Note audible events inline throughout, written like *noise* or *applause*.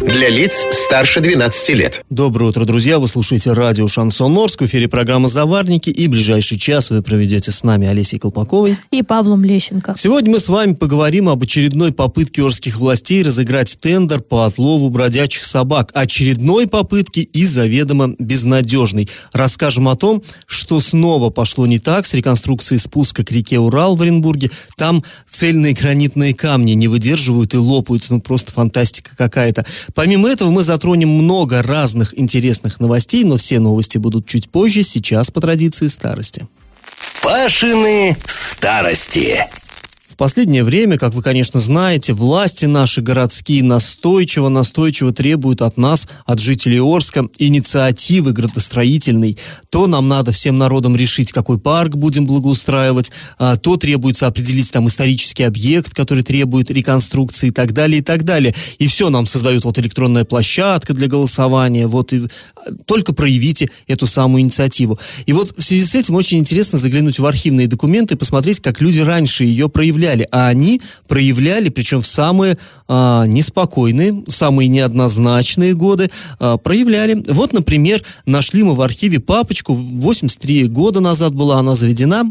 Для лиц старше 12 лет. Доброе утро, друзья. Вы слушаете радио «Шансон Орск». В эфире программа «Заварники». И ближайший час вы проведете с нами Олесей Колпаковой. И Павлом Лещенко. Сегодня мы с вами поговорим об очередной попытке орских властей разыграть тендер по отлову бродячих собак. Очередной попытке и заведомо безнадежной. Расскажем о том, что снова пошло не так с реконструкцией спуска к реке Урал в Оренбурге. Там цельные гранитные камни не выдерживают и лопаются. Ну, просто фантастика какая-то. Помимо этого, мы затронем много разных интересных новостей, но все новости будут чуть позже, сейчас по традиции старости. Пашины старости последнее время, как вы, конечно, знаете, власти наши городские настойчиво-настойчиво требуют от нас, от жителей Орска, инициативы градостроительной. То нам надо всем народам решить, какой парк будем благоустраивать, а, то требуется определить там исторический объект, который требует реконструкции и так далее, и так далее. И все нам создают вот электронная площадка для голосования, вот и только проявите эту самую инициативу. И вот в связи с этим очень интересно заглянуть в архивные документы и посмотреть, как люди раньше ее проявляли проявляли, а они проявляли, причем в самые а, неспокойные, в самые неоднозначные годы а, проявляли. Вот, например, нашли мы в архиве папочку, 83 года назад была она заведена,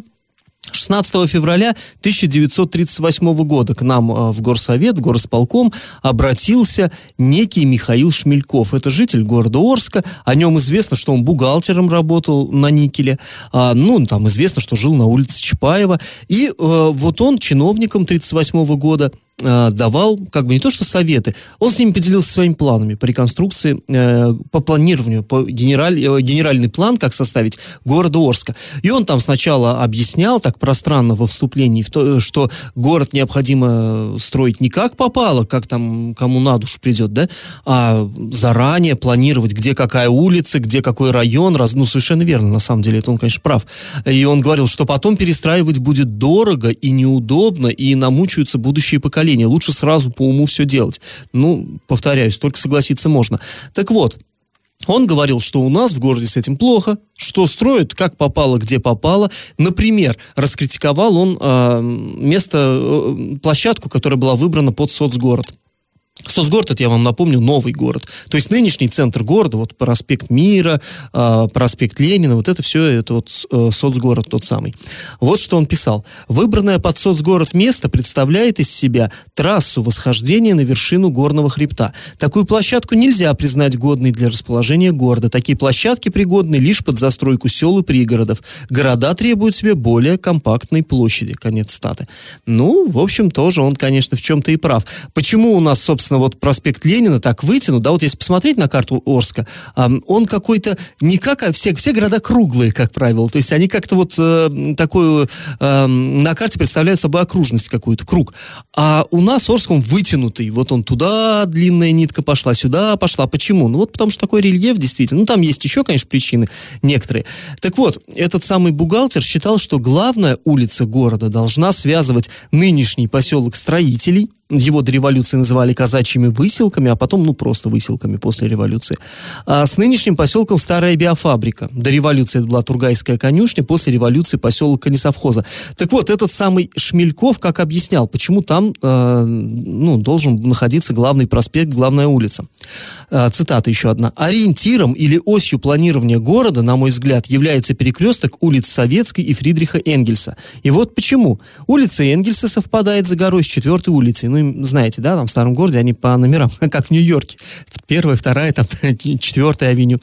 16 февраля 1938 года к нам э, в горсовет, в горосполком обратился некий Михаил Шмельков. Это житель города Орска. О нем известно, что он бухгалтером работал на никеле. А, ну, там известно, что жил на улице Чапаева. И э, вот он чиновником 1938 года давал, как бы не то что советы, он с ними поделился своими планами по реконструкции, э, по планированию, по генераль, э, генеральный план, как составить города Орска. И он там сначала объяснял так пространно во вступлении, в то, что город необходимо строить не как попало, как там кому на душу придет, да, а заранее планировать, где какая улица, где какой район, раз, ну, совершенно верно, на самом деле, это он, конечно, прав. И он говорил, что потом перестраивать будет дорого и неудобно, и намучаются будущие поколения поколения. Лучше сразу по уму все делать. Ну, повторяюсь, только согласиться можно. Так вот, он говорил, что у нас в городе с этим плохо, что строят, как попало, где попало. Например, раскритиковал он э, место, э, площадку, которая была выбрана под соцгород. Соцгород, это я вам напомню, новый город. То есть нынешний центр города, вот проспект Мира, э, проспект Ленина, вот это все, это вот э, соцгород тот самый. Вот что он писал. Выбранное под соцгород место представляет из себя трассу восхождения на вершину горного хребта. Такую площадку нельзя признать годной для расположения города. Такие площадки пригодны лишь под застройку сел и пригородов. Города требуют себе более компактной площади. Конец статы. Ну, в общем, тоже он, конечно, в чем-то и прав. Почему у нас, собственно, собственно, вот проспект Ленина так вытянут, да, вот если посмотреть на карту Орска, он какой-то не как, а все, все города круглые, как правило, то есть они как-то вот э, такую на карте представляют собой окружность какую-то, круг. А у нас Орск, он вытянутый, вот он туда длинная нитка пошла, сюда пошла. Почему? Ну вот потому что такой рельеф действительно. Ну там есть еще, конечно, причины некоторые. Так вот, этот самый бухгалтер считал, что главная улица города должна связывать нынешний поселок строителей, его до революции называли казачьими выселками, а потом, ну, просто выселками после революции. А с нынешним поселком Старая биофабрика. До революции это была Тургайская конюшня, после революции поселок Конесовхоза. Так вот, этот самый Шмельков как объяснял, почему там, э, ну, должен находиться главный проспект, главная улица. Э, цитата еще одна. «Ориентиром или осью планирования города, на мой взгляд, является перекресток улиц Советской и Фридриха Энгельса. И вот почему. Улица Энгельса совпадает за горой с четвертой улицей. Ну, знаете, да, там в старом городе они по номерам, *laughs* как в Нью-Йорке. Первая, вторая, там, *laughs* четвертая авеню.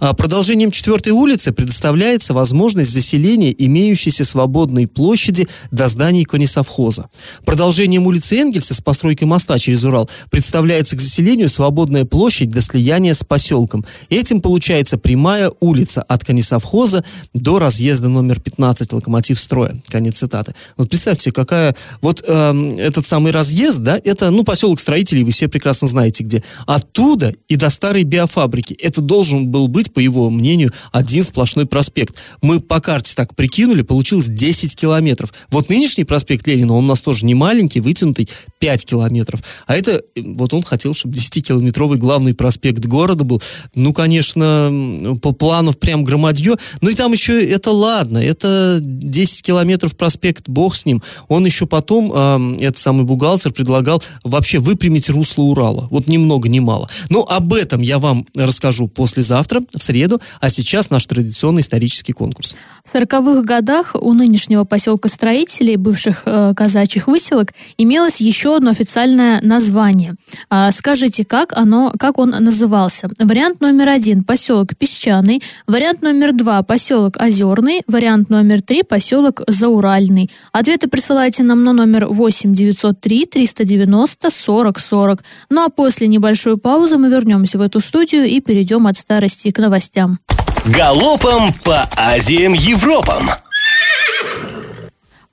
А продолжением четвертой улицы предоставляется возможность заселения имеющейся свободной площади до зданий конесовхоза. Продолжением улицы Энгельса с постройкой моста через Урал представляется к заселению свободная площадь до слияния с поселком. Этим получается прямая улица от конесовхоза до разъезда номер 15 локомотив строя. Конец цитаты. Вот представьте, какая... Вот э, этот самый разъезд, да, это, ну, поселок строителей, вы все прекрасно знаете где. Оттуда и до старой биофабрики. Это должен был быть, по его мнению, один сплошной проспект. Мы по карте так прикинули, получилось 10 километров. Вот нынешний проспект Ленина, он у нас тоже не маленький, вытянутый 5 километров. А это, вот он хотел, чтобы 10-километровый главный проспект города был. Ну, конечно, по плану прям громадье. Ну и там еще это ладно, это 10 километров проспект, бог с ним. Он еще потом, э, этот самый бухгалтер, предлагал вообще выпрямить русло Урала. Вот ни много ни мало. Но об этом я вам расскажу послезавтра, в среду. А сейчас наш традиционный исторический конкурс. В 40-х годах у нынешнего поселка строителей, бывших э, казачьих выселок, имелось еще одно официальное название. А, скажите, как, оно, как он назывался? Вариант номер один – поселок Песчаный. Вариант номер два – поселок Озерный. Вариант номер три – поселок Зауральный. Ответы присылайте нам на номер 8 903 390 40 40. Ну а после небольшой паузы мы вернемся в эту студию и перейдем от старости к новостям. Галопом по Азиям Европам!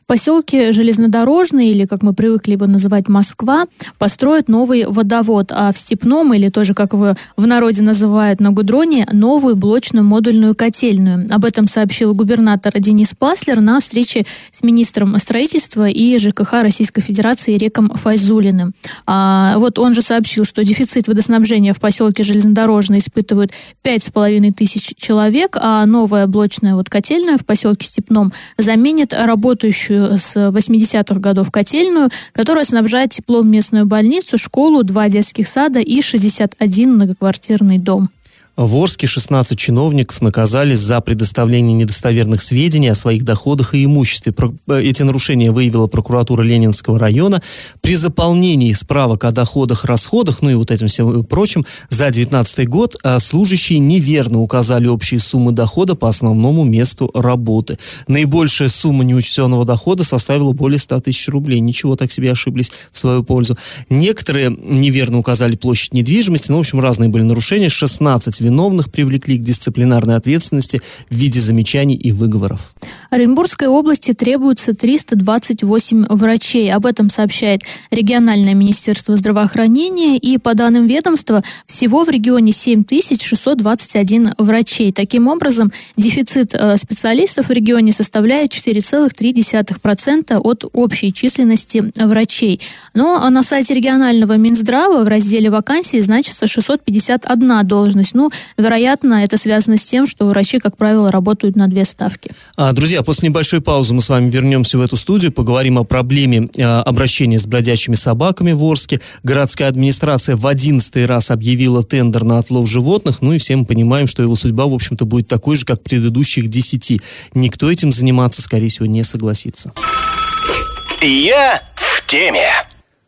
В поселке Железнодорожный, или как мы привыкли его называть Москва, построят новый водовод, а в Степном, или тоже как его в народе называют на Гудроне, новую блочную модульную котельную. Об этом сообщил губернатор Денис Паслер на встрече с министром строительства и ЖКХ Российской Федерации Реком Файзулиным. А, вот он же сообщил, что дефицит водоснабжения в поселке Железнодорожный испытывают 5,5 тысяч человек, а новая блочная вот котельная в поселке Степном заменит работающую с 80-х годов котельную, которая снабжает теплом местную больницу, школу, два детских сада и 61 многоквартирный дом. В Орске 16 чиновников наказали за предоставление недостоверных сведений о своих доходах и имуществе. Э, эти нарушения выявила прокуратура Ленинского района. При заполнении справок о доходах, расходах, ну и вот этим всем прочим, за 2019 год а служащие неверно указали общие суммы дохода по основному месту работы. Наибольшая сумма неучтенного дохода составила более 100 тысяч рублей. Ничего, так себе ошиблись в свою пользу. Некоторые неверно указали площадь недвижимости. Ну, в общем, разные были нарушения. 16 виновных привлекли к дисциплинарной ответственности в виде замечаний и выговоров. Оренбургской области требуется 328 врачей. Об этом сообщает региональное министерство здравоохранения. И по данным ведомства, всего в регионе 7621 врачей. Таким образом, дефицит э, специалистов в регионе составляет 4,3% от общей численности врачей. Но на сайте регионального Минздрава в разделе вакансии значится 651 должность. Ну, вероятно, это связано с тем, что врачи, как правило, работают на две ставки. А, друзья, после небольшой паузы мы с вами вернемся в эту студию, поговорим о проблеме э, обращения с бродячими собаками в Орске. Городская администрация в одиннадцатый раз объявила тендер на отлов животных, ну и все мы понимаем, что его судьба, в общем-то, будет такой же, как предыдущих десяти. Никто этим заниматься, скорее всего, не согласится. Я в теме.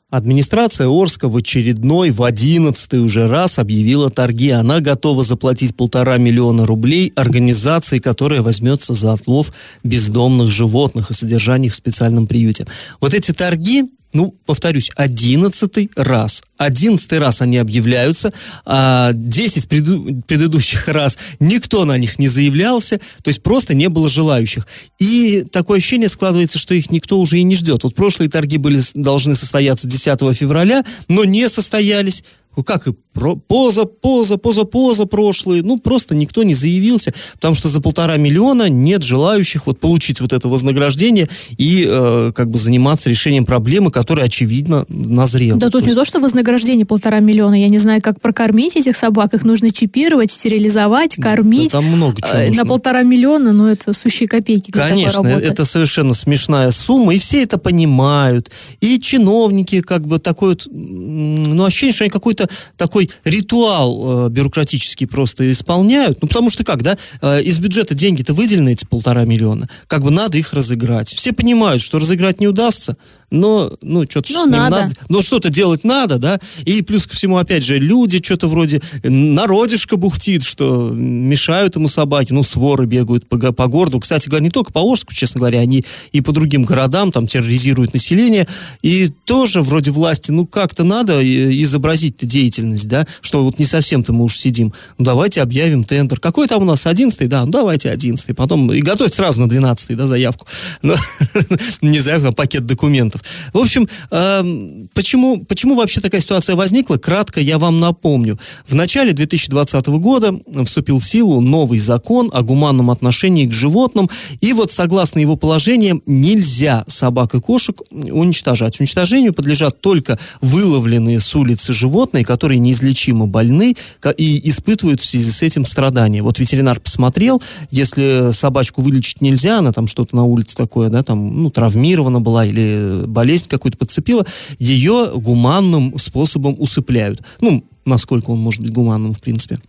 Администрация Орска в очередной, в одиннадцатый уже раз объявила торги. Она готова заплатить полтора миллиона рублей организации, которая возьмется за отлов бездомных животных и содержание их в специальном приюте. Вот эти торги ну, повторюсь, одиннадцатый раз. Одиннадцатый раз они объявляются, а десять преду- предыдущих раз никто на них не заявлялся, то есть просто не было желающих. И такое ощущение складывается, что их никто уже и не ждет. Вот прошлые торги были, должны состояться 10 февраля, но не состоялись. Ну, как и про, поза, поза, поза, поза прошлые. Ну, просто никто не заявился, потому что за полтора миллиона нет желающих вот получить вот это вознаграждение и э, как бы заниматься решением проблемы, которая, очевидно, назрела. Да тут то не то, что вознаграждение полтора миллиона. Я не знаю, как прокормить этих собак. Их нужно чипировать, стерилизовать, кормить. Да, там много чего э, нужно. На полтора миллиона, ну, это сущие копейки Конечно, это совершенно смешная сумма, и все это понимают. И чиновники, как бы, такой вот, ну, ощущение, что они какой-то такой ритуал э, бюрократический просто исполняют. Ну, потому что как, да, э, из бюджета деньги-то выделены эти полтора миллиона. Как бы надо их разыграть. Все понимают, что разыграть не удастся, но, ну, что-то Ну, с ним надо. надо. Но что-то делать надо, да. И плюс ко всему, опять же, люди что-то вроде народишко бухтит, что мешают ему собаки, ну, своры бегают по, по городу. Кстати говоря, не только по Орску, честно говоря, они и по другим городам там терроризируют население. И тоже вроде власти, ну, как-то надо э, изобразить деятельность, да, что вот не совсем-то мы уж сидим. Ну, давайте объявим тендер. Какой там у нас, одиннадцатый? Да, ну, давайте одиннадцатый. Потом и готовить сразу на двенадцатый, да, заявку. *laughs* Но, *laughs* не заявку, а пакет документов. В общем, э, почему, почему вообще такая ситуация возникла? Кратко я вам напомню. В начале 2020 года вступил в силу новый закон о гуманном отношении к животным. И вот согласно его положениям нельзя собак и кошек уничтожать. Уничтожению подлежат только выловленные с улицы животные, которые неизлечимо больны и испытывают в связи с этим страдания. Вот ветеринар посмотрел, если собачку вылечить нельзя, она там что-то на улице такое, да, там, ну, травмирована была или болезнь какую-то подцепила, ее гуманным способом усыпляют. Ну, насколько он может быть гуманным, в принципе.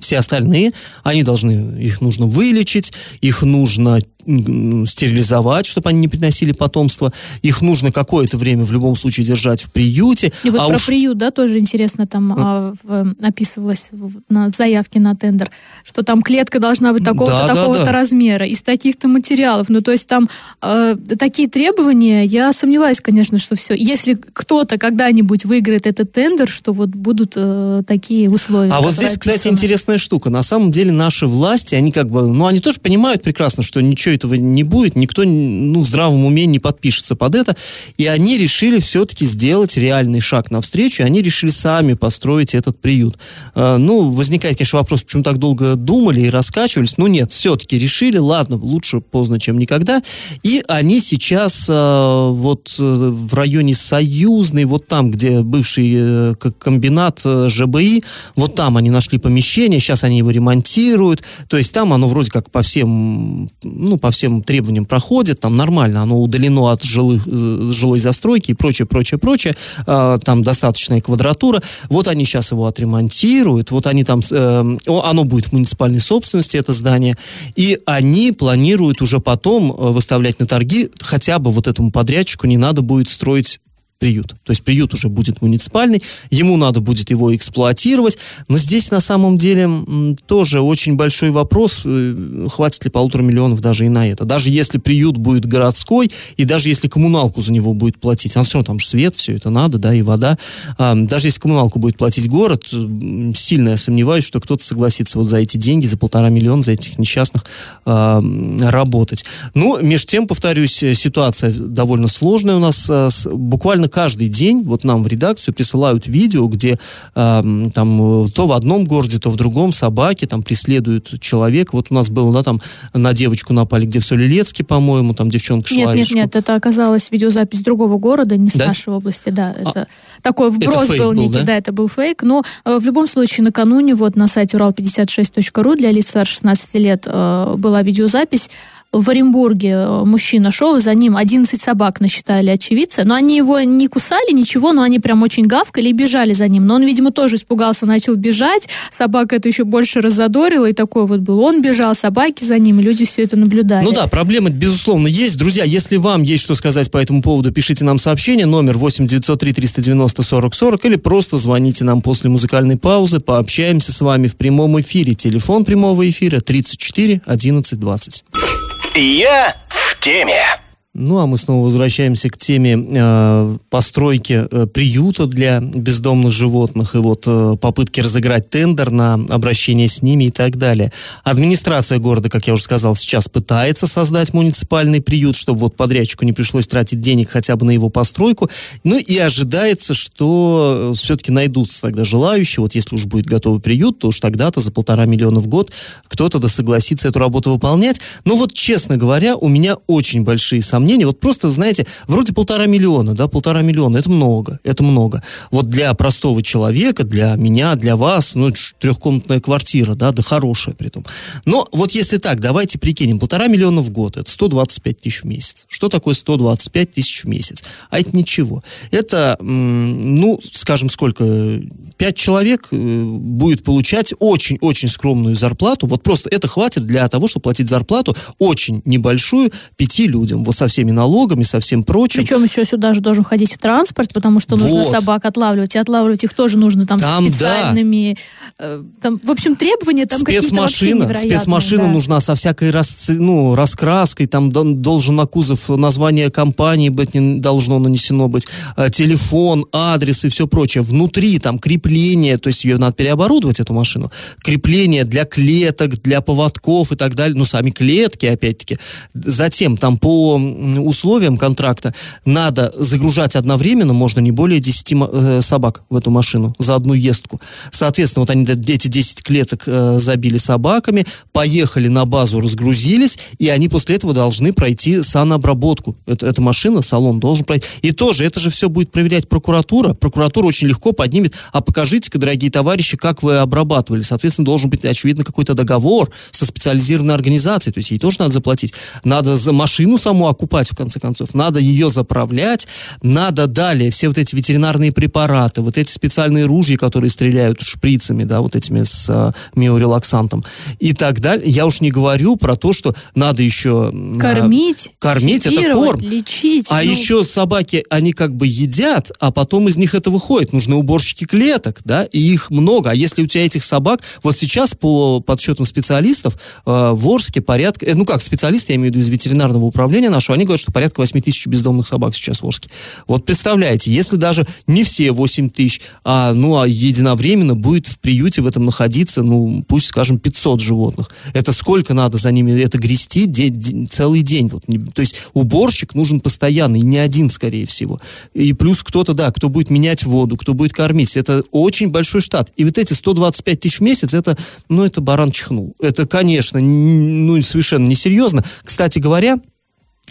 Все остальные, они должны, их нужно вылечить, их нужно стерилизовать, чтобы они не приносили потомство. Их нужно какое-то время в любом случае держать в приюте. И вот а про уж... приют, да, тоже интересно там ну. а, в, описывалось в, на заявке на тендер, что там клетка должна быть такого-то, да, такого-то да, да. размера, из таких-то материалов. Ну, то есть там э, такие требования, я сомневаюсь, конечно, что все. Если кто-то когда-нибудь выиграет этот тендер, что вот будут э, такие условия. А вот здесь, описаны. кстати, интересная штука. На самом деле наши власти, они как бы, ну, они тоже понимают прекрасно, что ничего этого не будет, никто ну, в здравом уме не подпишется под это. И они решили все-таки сделать реальный шаг навстречу, и они решили сами построить этот приют. Э, ну, возникает, конечно, вопрос, почему так долго думали и раскачивались. Ну, нет, все-таки решили, ладно, лучше поздно, чем никогда. И они сейчас э, вот э, в районе Союзный, вот там, где бывший комбинат ЖБИ, вот там они нашли помещение, сейчас они его ремонтируют, то есть там оно вроде как по всем, ну, по всем требованиям проходит, там нормально, оно удалено от жилых, э, жилой застройки и прочее, прочее, прочее, э, там достаточная квадратура. Вот они сейчас его отремонтируют, вот они там, э, оно будет в муниципальной собственности, это здание, и они планируют уже потом э, выставлять на торги, хотя бы вот этому подрядчику не надо будет строить приют. То есть приют уже будет муниципальный, ему надо будет его эксплуатировать, но здесь на самом деле тоже очень большой вопрос, э, хватит ли полутора миллионов даже и на это. Даже если приют будет городской, и даже если коммуналку за него будет платить, а все равно там же свет, все это надо, да, и вода, а, даже если коммуналку будет платить город, сильно я сомневаюсь, что кто-то согласится вот за эти деньги, за полтора миллиона, за этих несчастных а, работать. Ну, между тем, повторюсь, э, ситуация довольно сложная у нас, буквально каждый день вот нам в редакцию присылают видео, где э, там то в одном городе, то в другом собаки там преследуют человека. Вот у нас было, да, там на девочку напали, где в Солилецке, по-моему, там девчонка шла. Нет, нет, нет, это оказалась видеозапись другого города, не с да? нашей области, да. А, это а, такой вброс это был, был некий, да? да, это был фейк, но э, в любом случае накануне вот на сайте урал56.ру для лиц старше 16 лет э, была видеозапись в Оренбурге э, мужчина шел, и за ним 11 собак насчитали очевидцы, но они его не кусали, ничего, но они прям очень гавкали и бежали за ним. Но он, видимо, тоже испугался, начал бежать, собака это еще больше разодорила, и такой вот был. Он бежал, собаки за ним, люди все это наблюдали. Ну да, проблема, безусловно, есть. Друзья, если вам есть что сказать по этому поводу, пишите нам сообщение, номер 8 903 390 40 40, или просто звоните нам после музыкальной паузы, пообщаемся с вами в прямом эфире. Телефон прямого эфира 34 11 20. Я в теме. Ну, а мы снова возвращаемся к теме э, постройки э, приюта для бездомных животных и вот э, попытки разыграть тендер на обращение с ними и так далее. Администрация города, как я уже сказал, сейчас пытается создать муниципальный приют, чтобы вот подрядчику не пришлось тратить денег хотя бы на его постройку. Ну и ожидается, что э, все-таки найдутся тогда желающие. Вот если уж будет готовый приют, то уж тогда-то за полтора миллиона в год кто-то да согласится эту работу выполнять. Но вот, честно говоря, у меня очень большие сомнения сомнения. Вот просто, знаете, вроде полтора миллиона, да, полтора миллиона, это много, это много. Вот для простого человека, для меня, для вас, ну, трехкомнатная квартира, да, да хорошая при том. Но вот если так, давайте прикинем, полтора миллиона в год, это 125 тысяч в месяц. Что такое 125 тысяч в месяц? А это ничего. Это, ну, скажем, сколько, пять человек э, будет получать очень-очень скромную зарплату. Вот просто это хватит для того, чтобы платить зарплату очень небольшую пяти людям. Вот совсем всеми налогами, со всем прочим. Причем еще сюда же должен ходить в транспорт, потому что нужно Вот. собак отлавливать, и отлавливать их тоже нужно там, Там, да. специальными... э, там, в общем, требования там какие-то вообще спецмашина, невероятные. спецмашина да. нужна со всякой расц- ну, раскраской, там должен на кузов название компании быть, не должно нанесено быть, э, телефон, адрес и все прочее. Внутри там крепление, то есть ее надо переоборудовать, эту машину. Крепление для клеток, для поводков и так далее, ну, сами клетки, опять-таки. Затем там по условиям контракта надо загружать одновременно, можно не более 10 ма- э, собак в эту машину за одну ездку. Соответственно, вот они эти 10 клеток э, забили собаками, поехали на базу, разгрузились, и они после этого должны пройти санобработку. Это, эта машина, салон должен пройти. И тоже, это же все будет проверять прокуратура. Прокуратура очень легко поднимет, а покажите-ка, дорогие товарищи, как вы обрабатывали. Соответственно, должен быть, очевидно, какой-то договор со специализированной организацией, то есть ей тоже надо заплатить. Надо за машину саму окупать, в конце концов, надо ее заправлять, надо далее все вот эти ветеринарные препараты, вот эти специальные ружья, которые стреляют шприцами, да, вот этими с а, миорелаксантом и так далее. Я уж не говорю про то, что надо еще... м, а, Кормить, кормить, это корм. лечить. а ну, еще собаки, они как бы едят, а потом из них это выходит. Нужны уборщики клеток, да, и их много. А если у тебя этих собак, вот сейчас по подсчетам специалистов э, в Орске порядка, э, ну как специалисты, я имею в виду из ветеринарного управления нашего, они говорят, что порядка 8 тысяч бездомных собак сейчас в Орске. Вот представляете, если даже не все 8 тысяч, а, ну а единовременно будет в приюте в этом находиться, ну пусть скажем 500 животных, это сколько надо за ними это грести де- де- целый день. Вот, то есть уборщик нужен постоянно, и не один, скорее всего. И плюс кто-то, да, кто будет менять воду, кто будет кормить. Это очень большой штат. И вот эти 125 тысяч в месяц, это, ну, это баран чихнул. Это, конечно, ну, совершенно несерьезно. Кстати говоря,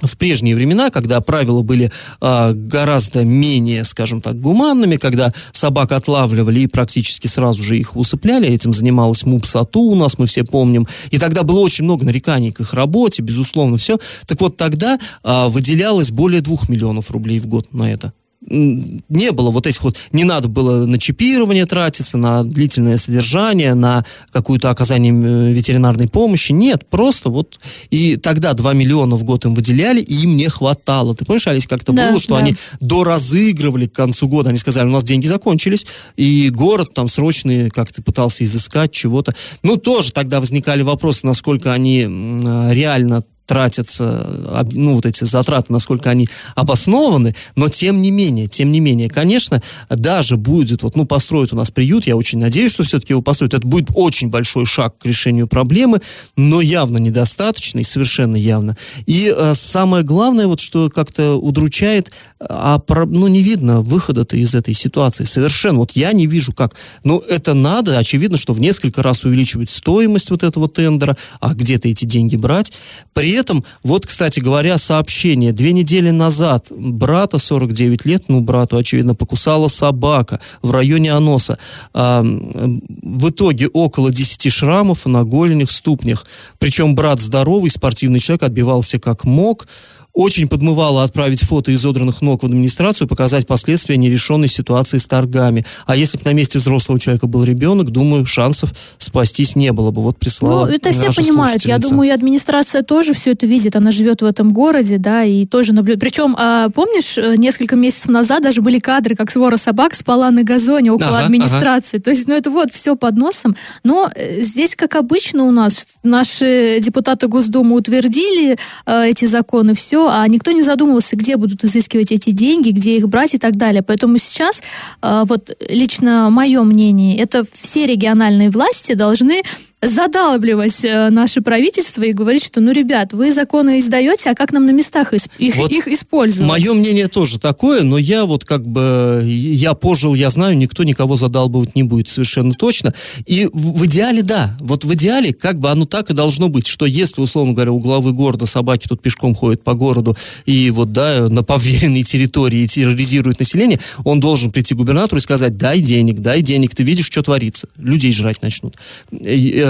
в прежние времена, когда правила были а, гораздо менее, скажем так, гуманными, когда собак отлавливали и практически сразу же их усыпляли, этим занималась МУПСАТУ у нас, мы все помним, и тогда было очень много нареканий к их работе, безусловно, все. Так вот, тогда а, выделялось более двух миллионов рублей в год на это не было вот этих вот, не надо было на чипирование тратиться, на длительное содержание, на какую-то оказание ветеринарной помощи. Нет, просто вот и тогда 2 миллиона в год им выделяли, и им не хватало. Ты помнишь, Алис, как-то Да, было, что да. они доразыгрывали к концу года, они сказали, у нас деньги закончились, и город там срочно как-то пытался изыскать чего-то. Ну, тоже тогда возникали вопросы, насколько они а, реально тратятся, ну, вот эти затраты, насколько они обоснованы, но тем не менее, тем не менее, конечно, даже будет, вот, ну, построят у нас приют, я очень надеюсь, что все-таки его построят, это будет очень большой шаг к решению проблемы, но явно недостаточный, совершенно явно. И э, самое главное, вот, что как-то удручает, а, ну, не видно выхода-то из этой ситуации, совершенно, вот я не вижу как, ну, это надо, очевидно, что в несколько раз увеличивать стоимость вот этого тендера, а где-то эти деньги брать, при этом, вот, кстати говоря, сообщение. Две недели назад брата 49 лет, ну, брату, очевидно, покусала собака в районе Аноса. А, в итоге около 10 шрамов на голенях, ступнях. Причем брат здоровый, спортивный человек, отбивался как мог. Очень подмывало отправить фото изодранных ног в администрацию, показать последствия нерешенной ситуации с торгами. А если бы на месте взрослого человека был ребенок, думаю, шансов спастись не было бы. Вот прислала Ну, это все понимают. Я думаю, и администрация тоже все это видит. Она живет в этом городе, да, и тоже наблюдает. Причем, а, помнишь, э, несколько месяцев назад даже были кадры, как свора собак спала на газоне около Ага, администрации. То есть, ну, это вот все под носом. Но э, здесь, как обычно у нас, наши депутаты Госдумы утвердили э, эти законы, все, а никто не задумывался, где будут изыскивать эти деньги, где их брать и так далее. Поэтому сейчас, э, вот лично мое мнение, это все региональные власти должны задалбливать э, наше правительство и говорить, что, ну, ребят, вы законы издаете, а как нам на местах их, Вот их использовать? Мое мнение тоже такое, но я вот как бы, я пожил, я знаю, никто никого задалбывать не будет совершенно точно. И в, в идеале, да, вот в идеале как бы оно так и должно быть, что если, условно говоря, у главы города собаки тут пешком ходят по городу и вот, да, на поверенной территории терроризируют население, он должен прийти к губернатору и сказать, дай денег, дай денег, ты видишь, что творится. Людей жрать начнут.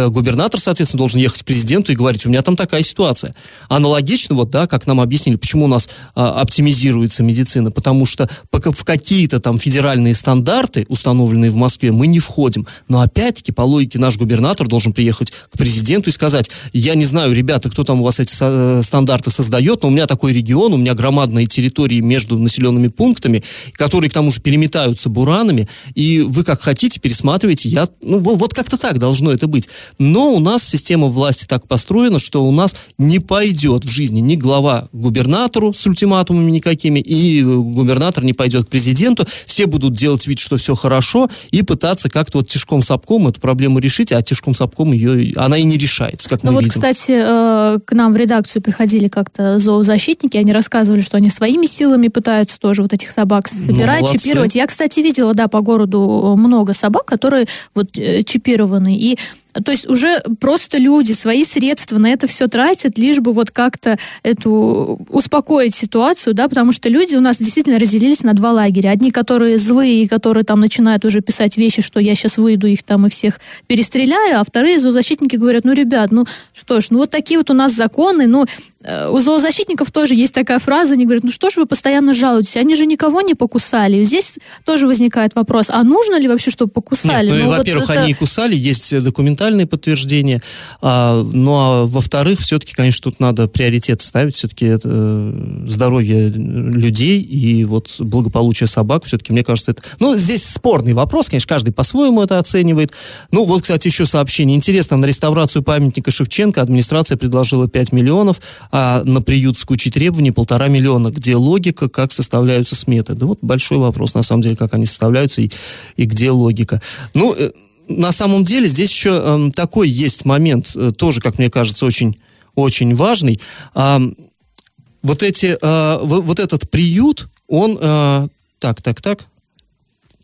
Э, губернатор, соответственно, должен ехать к президенту и говорить, у меня там такая ситуация. Аналогично, вот, да, как нам объяснили, почему у нас а, оптимизируется медицина, потому что пока в какие-то там федеральные стандарты, установленные в Москве, мы не входим. Но опять-таки, по логике, наш губернатор должен приехать к президенту и сказать, я не знаю, ребята, кто там у вас эти э, стандарты создает, но у меня такой регион, у меня громадные территории между населенными пунктами, которые к тому же переметаются буранами, и вы как хотите пересматривайте, я, ну вот как-то так должно это быть. Но у нас система власти так построена, что у нас не пойдет в жизни ни глава губернатору с ультиматумами никакими, и э, губернатор не пойдет к президенту, все будут делать вид, что все хорошо, и пытаться как-то вот тяжком сапком эту проблему решить, а тяжком сапком ее, она и не решается, как ну мы вот, видим. кстати, э, к нам в редакцию приходили как-то зоозащитники, они рассказывали, что они своими силами пытаются тоже вот этих собак собирать, молодцы. чипировать. Я, кстати, видела, да, по городу много собак, которые вот э, чипированы. И то есть уже просто люди свои средства на это все тратят, лишь бы вот как-то эту успокоить ситуацию, да, потому что люди у нас действительно разделились на два лагеря. Одни, которые злые, и которые там начинают уже писать вещи, что я сейчас выйду их там и всех перестреляю, а вторые зоозащитники говорят, ну, ребят, ну что ж, ну вот такие вот у нас законы, ну, у зоозащитников тоже есть такая фраза, они говорят, ну что ж вы постоянно жалуетесь, они же никого не покусали. Здесь тоже возникает вопрос, а нужно ли вообще, чтобы покусали? Нет, ну, вот во-первых, это- они и кусали, есть документальные подтверждения. А, ну, а во-вторых, все-таки, конечно, тут надо приоритет ставить. Все-таки это э, здоровье людей и вот благополучие собак. Все-таки, мне кажется, это... Ну, здесь спорный вопрос, конечно, каждый по-своему это оценивает. Ну, вот, кстати, еще сообщение. Интересно, на реставрацию памятника Шевченко администрация предложила 5 миллионов, а на приют с кучей требований полтора миллиона. Где логика, как составляются сметы? Да вот большой вопрос, на самом деле, как они составляются и, и где логика. Ну, э, на самом деле здесь еще эм, такой есть момент, э, тоже, как мне кажется, очень, очень важный. Вот эти, э, во- вот этот приют, он, так, так, так,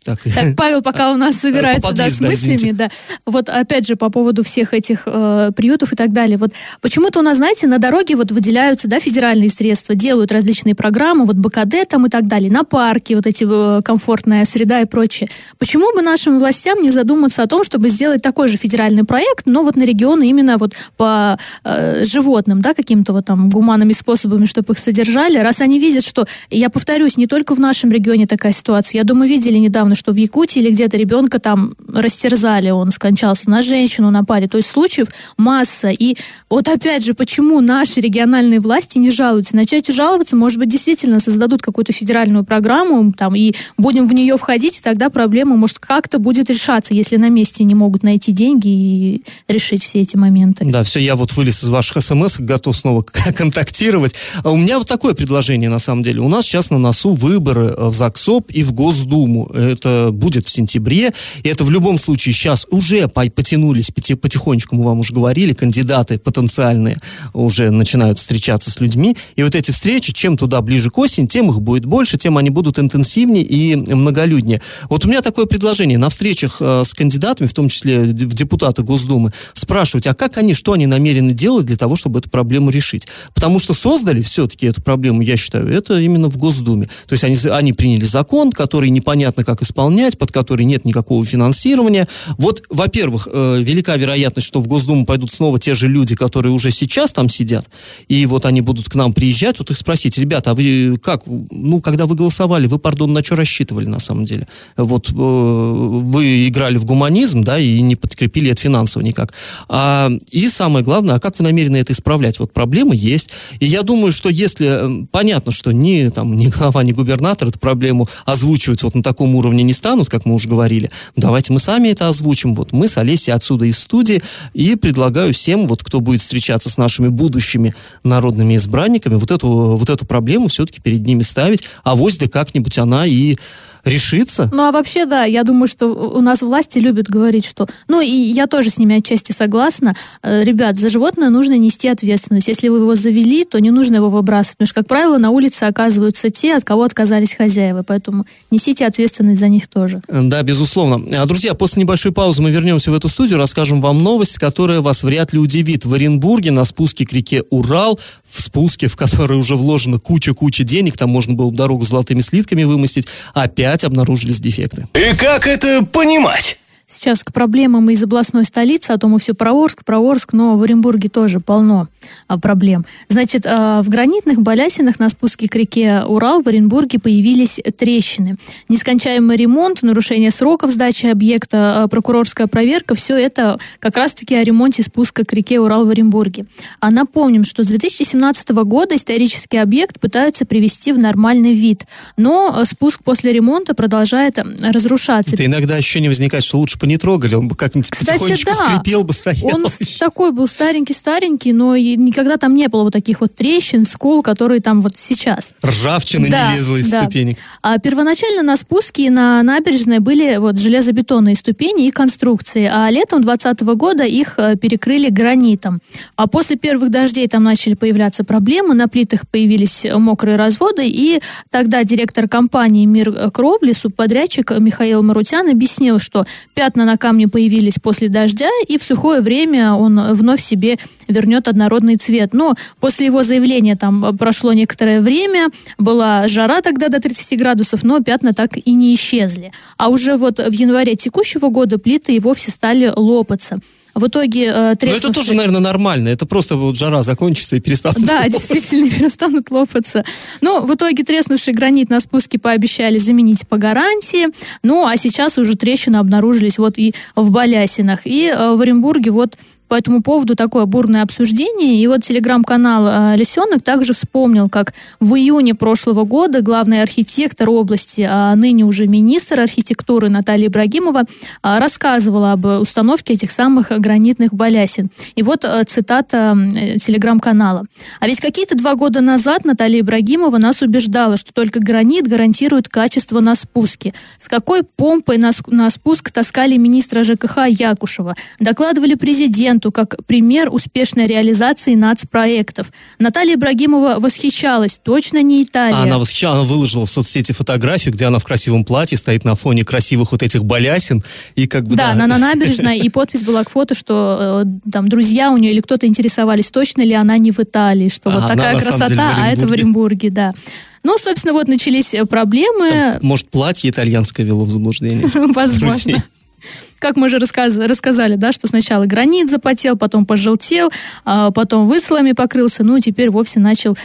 так, Так, Павел пока у нас *laughs* собирается да, Попадлись, с да, мыслями, извините. да. Вот опять же по поводу всех этих э, приютов и так далее. Вот почему-то у нас, знаете, на дороге вот выделяются, да, федеральные средства, делают различные программы, вот БКД там и так далее, на парки, вот эти э, комфортная среда и прочее. Почему бы нашим властям не задуматься о том, чтобы сделать такой же федеральный проект, но вот на регионы именно вот по э, животным, да, каким-то вот там гуманными способами, чтобы их содержали, раз они видят, что, я повторюсь, не только в нашем регионе такая ситуация. Я думаю, видели недавно, что в Якутии или где-то ребенка там растерзали, он скончался на женщину, на паре. То есть случаев масса. И вот опять же, почему наши региональные власти не жалуются? Начать жаловаться, может быть, действительно создадут какую-то федеральную программу, там, и будем в нее входить, и тогда проблема, может, как-то будет решаться, если на месте не могут найти деньги и решить все эти моменты. Да, все, я вот вылез из ваших смс, готов снова *laughs* контактировать. А у меня вот такое предложение, на самом деле. У нас сейчас на носу выборы э, в ЗАГСОП и в Госдуму. Это будет в сентябре. И это в любом случае сейчас уже по- потянулись, поти- потихонечку мы вам уже говорили, кандидаты потенциальные уже начинают встречаться с людьми. И вот эти встречи, чем туда ближе к осени, тем их будет больше, тем они будут интенсивнее и многолюднее. Вот у меня такое предложение. На встречах э, с кандидатами, в том числе в депутаты Госдумы, спрашивать, а как они, что они намерены делать для того, чтобы эту проблему решить. Потому что создали все-таки эту проблему, я считаю, это именно в Госдуме. То есть они, они приняли закон, который непонятно как исполнять, под который нет никакого финансирования. Вот, во-первых, э, велика вероятность, что в Госдуму пойдут снова те же люди, которые уже сейчас там сидят, и вот они будут к нам приезжать, вот их спросить, ребята, а вы как, ну, когда вы голосовали, вы, пардон, на что рассчитывали на самом деле? Вот э, вы играли в гуманизм, да, и не подкрепили это финансово никак. А, и самое главное, а как вы намерены это исправлять? Вот проблемы есть. И я думаю, что если, э, понятно, что ни, там, ни глава, ни губернатор эту проблему озвучивать вот на таком уровне не станут, как мы уже говорили, давайте мы сами это озвучим. Вот мы с Олесей отсюда из студии. И предлагаю всем, вот кто будет встречаться с нашими будущими народными избранниками, вот эту, вот эту проблему все-таки перед ними ставить, а да как-нибудь она и решится. Ну, а вообще, да, я думаю, что у нас власти любят говорить, что... Ну, и я тоже с ними отчасти согласна. Э, Ребят, за животное нужно нести ответственность. Если вы его завели, то не нужно его выбрасывать. Потому что, как правило, на улице оказываются те, от кого отказались хозяева. Поэтому несите ответственность за них тоже. Да, безусловно. А, Друзья, после небольшой паузы мы вернемся в эту студию, расскажем вам новость, которая вас вряд ли удивит. В Оренбурге на спуске к реке Урал, в спуске, в который уже вложено куча-куча денег, там можно было бы дорогу золотыми слитками вымостить, опять обнаружились дефекты. И как это понимать? Сейчас к проблемам из областной столицы, а то мы все про Орск, про Орск, но в Оренбурге тоже полно а, проблем. Значит, а, в гранитных балясинах на спуске к реке Урал в Оренбурге появились трещины. Нескончаемый ремонт, нарушение сроков сдачи объекта, а, прокурорская проверка, все это как раз-таки о ремонте спуска к реке Урал в Оренбурге. А напомним, что с 2017 года исторический объект пытаются привести в нормальный вид, но спуск после ремонта продолжает разрушаться. Это иногда ощущение возникает, что лучше бы не трогали, он бы как-нибудь Кстати, потихонечку да. скрипел бы, *laughs* стоял. Он еще. такой был старенький-старенький, но никогда там не было вот таких вот трещин, скол, которые там вот сейчас. Ржавчина Да, не лезла из да. ступенек. А первоначально на спуске на набережной были вот железобетонные ступени и конструкции, а летом 2020 года их э, перекрыли гранитом. А после первых дождей там начали появляться проблемы, на плитах появились мокрые разводы, и тогда директор компании «Мир э, кровли», субподрядчик Михаил Марутян объяснил, что пятна на камне появились после дождя, и в сухое время он вновь себе вернет однородный цвет. Но после его заявления там прошло некоторое время, была жара тогда до 30 градусов, но пятна так и не исчезли. А уже вот в январе текущего года плиты и вовсе стали лопаться. В итоге э, Но это треснувшие- тоже, наверное, нормально. Это просто вот жара закончится и перестанут. да, лопать. действительно, перестанут лопаться. Ну, в итоге треснувший гранит на спуске пообещали заменить по гарантии. Ну, а сейчас уже трещины обнаружились вот и в Балясинах. И э, в Оренбурге вот по этому поводу такое бурное обсуждение. И вот телеграм-канал э, «Лисенок» также вспомнил, как в июне прошлого года главный архитектор области, а ныне уже министр архитектуры Наталья Ибрагимова, а, рассказывала об установке этих самых гранитных балясин. И вот э, цитата телеграм-канала. А ведь какие-то два года назад Наталья Ибрагимова нас убеждала, что только гранит гарантирует качество на спуске. С какой помпой на, на спуск таскали министра ЖКХ Якушева. Докладывали президенту как пример успешной реализации нацпроектов. Наталья Ибрагимова восхищалась. Точно не Италия. Она восхищала, она выложила в соцсети фотографию, где она в красивом платье стоит на фоне красивых вот этих балясин. И как бы, Да, да, она на набережной, *laughs* и подпись была к фото, что э, там друзья у нее или кто-то интересовались, точно ли она не в Италии, что А вот она такая деле красота, в а это в Оренбурге. Да. Ну, собственно, вот начались э, проблемы, Может, платье итальянское вело в заблуждение. *laughs* возможно. Как мы же рассказ- рассказали, да, что сначала гранит запотел, потом пожелтел, а потом выслами покрылся, ну и теперь вовсе начал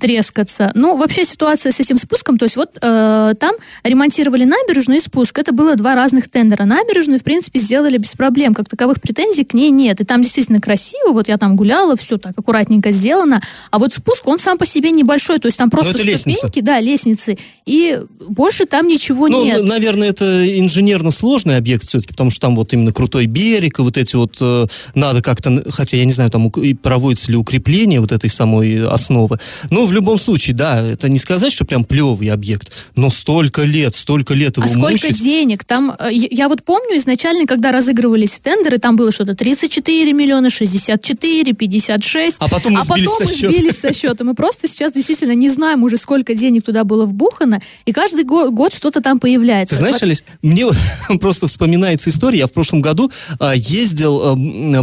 трескаться. Ну, вообще ситуация с этим спуском, то есть вот э, там ремонтировали набережную и спуск. Это было два разных тендера. Набережную, в принципе, сделали без проблем. Как таковых претензий к ней нет. И там действительно красиво. Вот я там гуляла, все так аккуратненько сделано. А вот спуск, он сам по себе небольшой. То есть там просто Ну, лестница. ступеньки, да, лестницы. И больше там ничего Ну, нет. наверное, это инженерно сложный объект все-таки, потому что там вот именно крутой берег, и вот эти вот э, надо как-то, хотя я не знаю, там проводится ли укрепление вот этой самой основы. Но в любом случае, да, это не сказать, что прям плевый объект, но столько лет, столько лет его А сколько мучить. денег? Там, э, я вот помню изначально, когда разыгрывались тендеры, там было что-то 34 миллиона, 64, 56. А потом мы а сбились потом со мы счета. сбились со счета. Мы просто сейчас действительно не знаем уже, сколько денег туда было вбухано, и каждый го- год что-то там появляется. Ты знаешь, Олесь, мне *laughs* просто вспоминается история. Я в прошлом году а, ездил, а,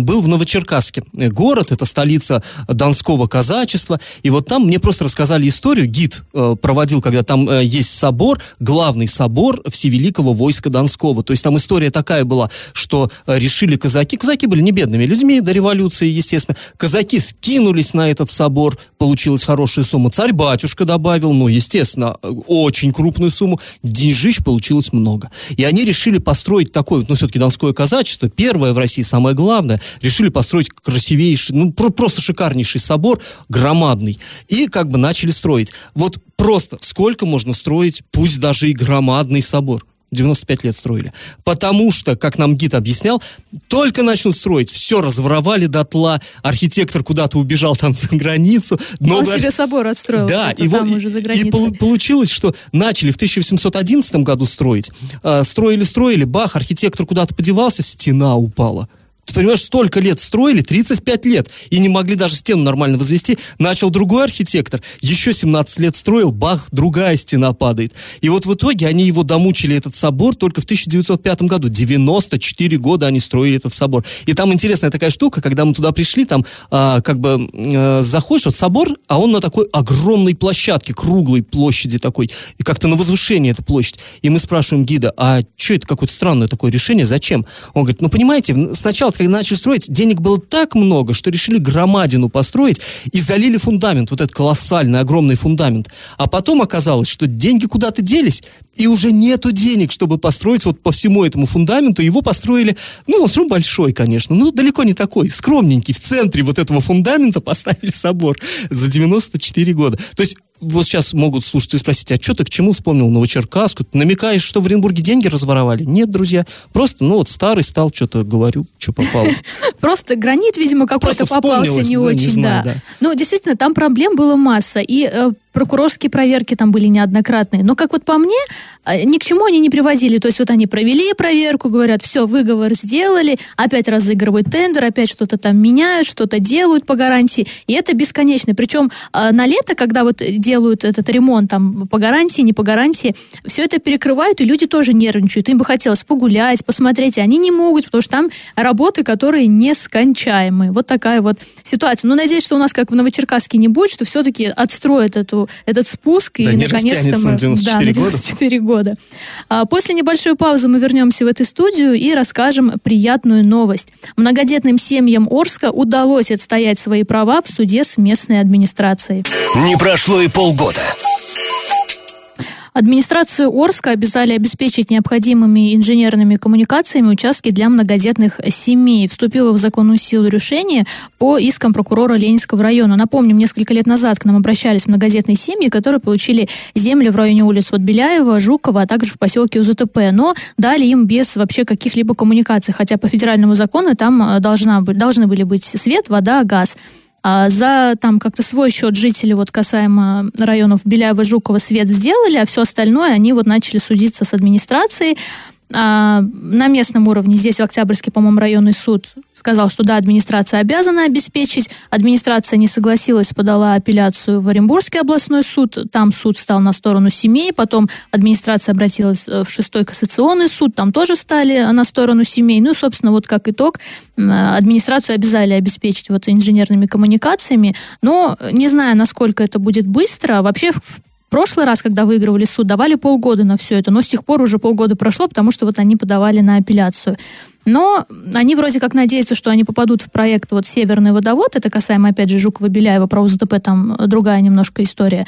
был в Новочеркасске. Город, это столица Донского казачества. И вот там мне просто рассказали историю. Гид э, проводил, когда там э, есть собор, главный собор Всевеликого войска Донского. То есть там история такая была, что э, решили казаки, казаки были не бедными людьми до революции, естественно. Казаки скинулись на этот собор, получилась хорошая сумма. Царь-батюшка добавил, ну, естественно, э, очень крупную сумму. Деньжищ получилось много. И они решили построить такой, вот, ну, все-таки Донское казачество, первое в России, самое главное, решили построить красивейший, ну, про- просто шикарнейший собор, громадный. И как бы начали строить. Вот просто сколько можно строить, пусть даже и громадный собор? 95 лет строили. Потому что, как нам гид объяснял, только начнут строить, все разворовали дотла, архитектор куда-то убежал там за границу. Он новый себе собор отстроил. да, и, там уже за и границей. полу- получилось, что начали в 1811 году строить, а, строили, строили, бах, архитектор куда-то подевался, стена упала. Ты понимаешь, столько лет строили, 35 лет, и не могли даже стену нормально возвести. Начал другой архитектор, еще 17 лет строил, бах, другая стена падает. И вот в итоге они его домучили, этот собор, только в 1905 году. 94 года они строили этот собор. И там интересная такая штука, когда мы туда пришли, там а, как бы а, заходишь, вот собор, а он на такой огромной площадке, круглой площади такой, и как-то на возвышении эта площадь. И мы спрашиваем гида, а что это какое-то странное такое решение, зачем? Он говорит, ну понимаете, сначала когда начали строить, денег было так много, что решили громадину построить и залили фундамент, вот этот колоссальный, огромный фундамент. А потом оказалось, что деньги куда-то делись, и уже нету денег, чтобы построить вот по всему этому фундаменту. Его построили, ну, он все равно большой, конечно, но далеко не такой, скромненький. В центре вот этого фундамента *laughs* поставили собор за 94 года. То есть вот сейчас могут слушать и спросить, а что ты к чему вспомнил Новочеркасску? Ты намекаешь, что в Оренбурге деньги разворовали? Нет, друзья. Просто, ну вот старый стал, что-то говорю, что попало. *laughs* Просто гранит, видимо, какой-то попался не очень, да. Ну, действительно, там проблем было масса. И э, прокурорские проверки там были неоднократные. Но, как вот по мне, э, ни к чему они не приводили. То есть вот они провели проверку, говорят, все, выговор сделали, опять разыгрывают тендер, опять что-то там меняют, что-то делают по гарантии. И это бесконечно. Причем э, на лето, когда вот делают этот ремонт там по гарантии, не по гарантии, все это перекрывают, и люди тоже нервничают. Им бы хотелось погулять, посмотреть, и они не могут, потому что там работы, которые нескончаемые. Вот такая вот ситуация. Но надеюсь, что у нас, как в Новочеркасске, не будет, что все-таки отстроят эту этот спуск, да, и наконец-то мы... На 94 да, на 94 года. года. А, после небольшой паузы мы вернемся в эту студию и расскажем приятную новость. Многодетным семьям Орска удалось отстоять свои права в суде с местной администрацией. Не прошло и полгода. Администрацию Орска обязали обеспечить необходимыми инженерными коммуникациями участки для многодетных семей. Вступило в законную силу решение по искам прокурора Ленинского района. Напомним, несколько лет назад к нам обращались многодетные семьи, которые получили земли в районе улиц вот Беляева, Жукова, а также в поселке УЗТП, но дали им без вообще каких-либо коммуникаций, хотя по федеральному закону там э, должна, должны были быть свет, вода, газ. А за там как-то свой счет жители вот касаемо районов Беляева, Жукова свет сделали, а все остальное они вот начали судиться с администрацией. А, на местном уровне, здесь в Октябрьский, по-моему, районный суд сказал, что да, администрация обязана обеспечить. Администрация не согласилась, подала апелляцию в Оренбургский областной суд. Там суд стал на сторону семей. Потом администрация обратилась э, в шестой кассационный суд. Там тоже стали на сторону семей. Ну и, собственно, вот как итог, администрацию обязали обеспечить вот инженерными коммуникациями. Но не знаю, насколько это будет быстро. Вообще, в прошлый раз, когда выигрывали суд, давали полгода на все это, но с тех пор уже полгода прошло, потому что вот они подавали на апелляцию. Но они вроде как надеются, что они попадут в проект вот «Северный водовод», это касаемо, опять же, Жукова-Беляева, про УЗТП там другая немножко история.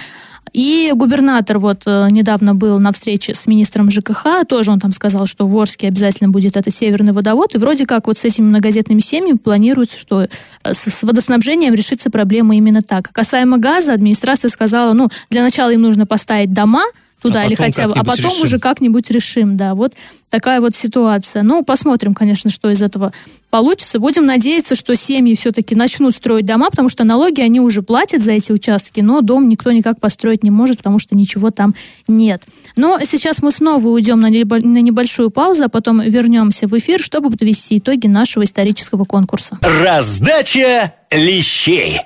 И губернатор вот э, недавно был на встрече с министром ЖКХ, тоже он там сказал, что в Орске обязательно будет этот «Северный водовод», и вроде как вот с этими многодетными семьями планируется, что э, с водоснабжением решится проблема именно так. Касаемо газа, администрация сказала, ну, для начала им нужно поставить дома, туда а или хотя бы, а потом решим. уже как-нибудь решим, да, вот такая вот ситуация. Ну, посмотрим, конечно, что из этого получится. Будем надеяться, что семьи все-таки начнут строить дома, потому что налоги они уже платят за эти участки, но дом никто никак построить не может, потому что ничего там нет. Но сейчас мы снова уйдем на небольшую паузу, а потом вернемся в эфир, чтобы подвести итоги нашего исторического конкурса. Раздача лещей.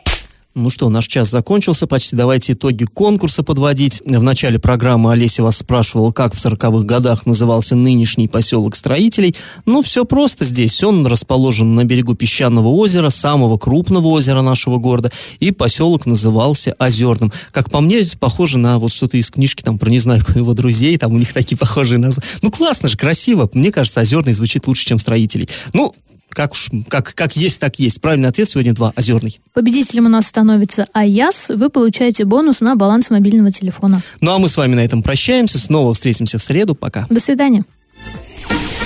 Ну что, наш час закончился, почти давайте итоги конкурса подводить. В начале программы Олеся вас спрашивала, как в 40-х годах назывался нынешний поселок строителей. Ну, все просто здесь. Он расположен на берегу песчаного озера, самого крупного озера нашего города, и поселок назывался Озерным. Как по мне, похоже на вот что-то из книжки там про, не знаю, его друзей, там у них такие похожие названия. Ну, классно же, красиво. Мне кажется, Озерный звучит лучше, чем строителей. Ну, как уж, как, как есть, так есть. Правильный ответ сегодня два, озерный. Победителем у нас становится Аяс. Вы получаете бонус на баланс мобильного телефона. Ну а мы с вами на этом прощаемся. Снова встретимся в среду. Пока. До свидания.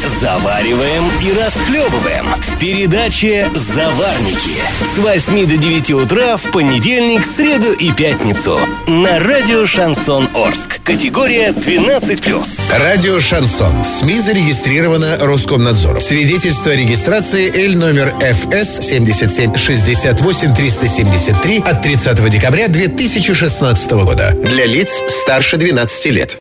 Завариваем и расхлебываем в передаче «Заварники» с 8 до 9 утра в понедельник, среду и пятницу на радио «Шансон Орск». Категория 12+. Радио «Шансон». СМИ зарегистрировано Роскомнадзором. Свидетельство о регистрации Л номер ФС 77 68 373 от 30 декабря 2016 года. Для лиц старше 12 лет.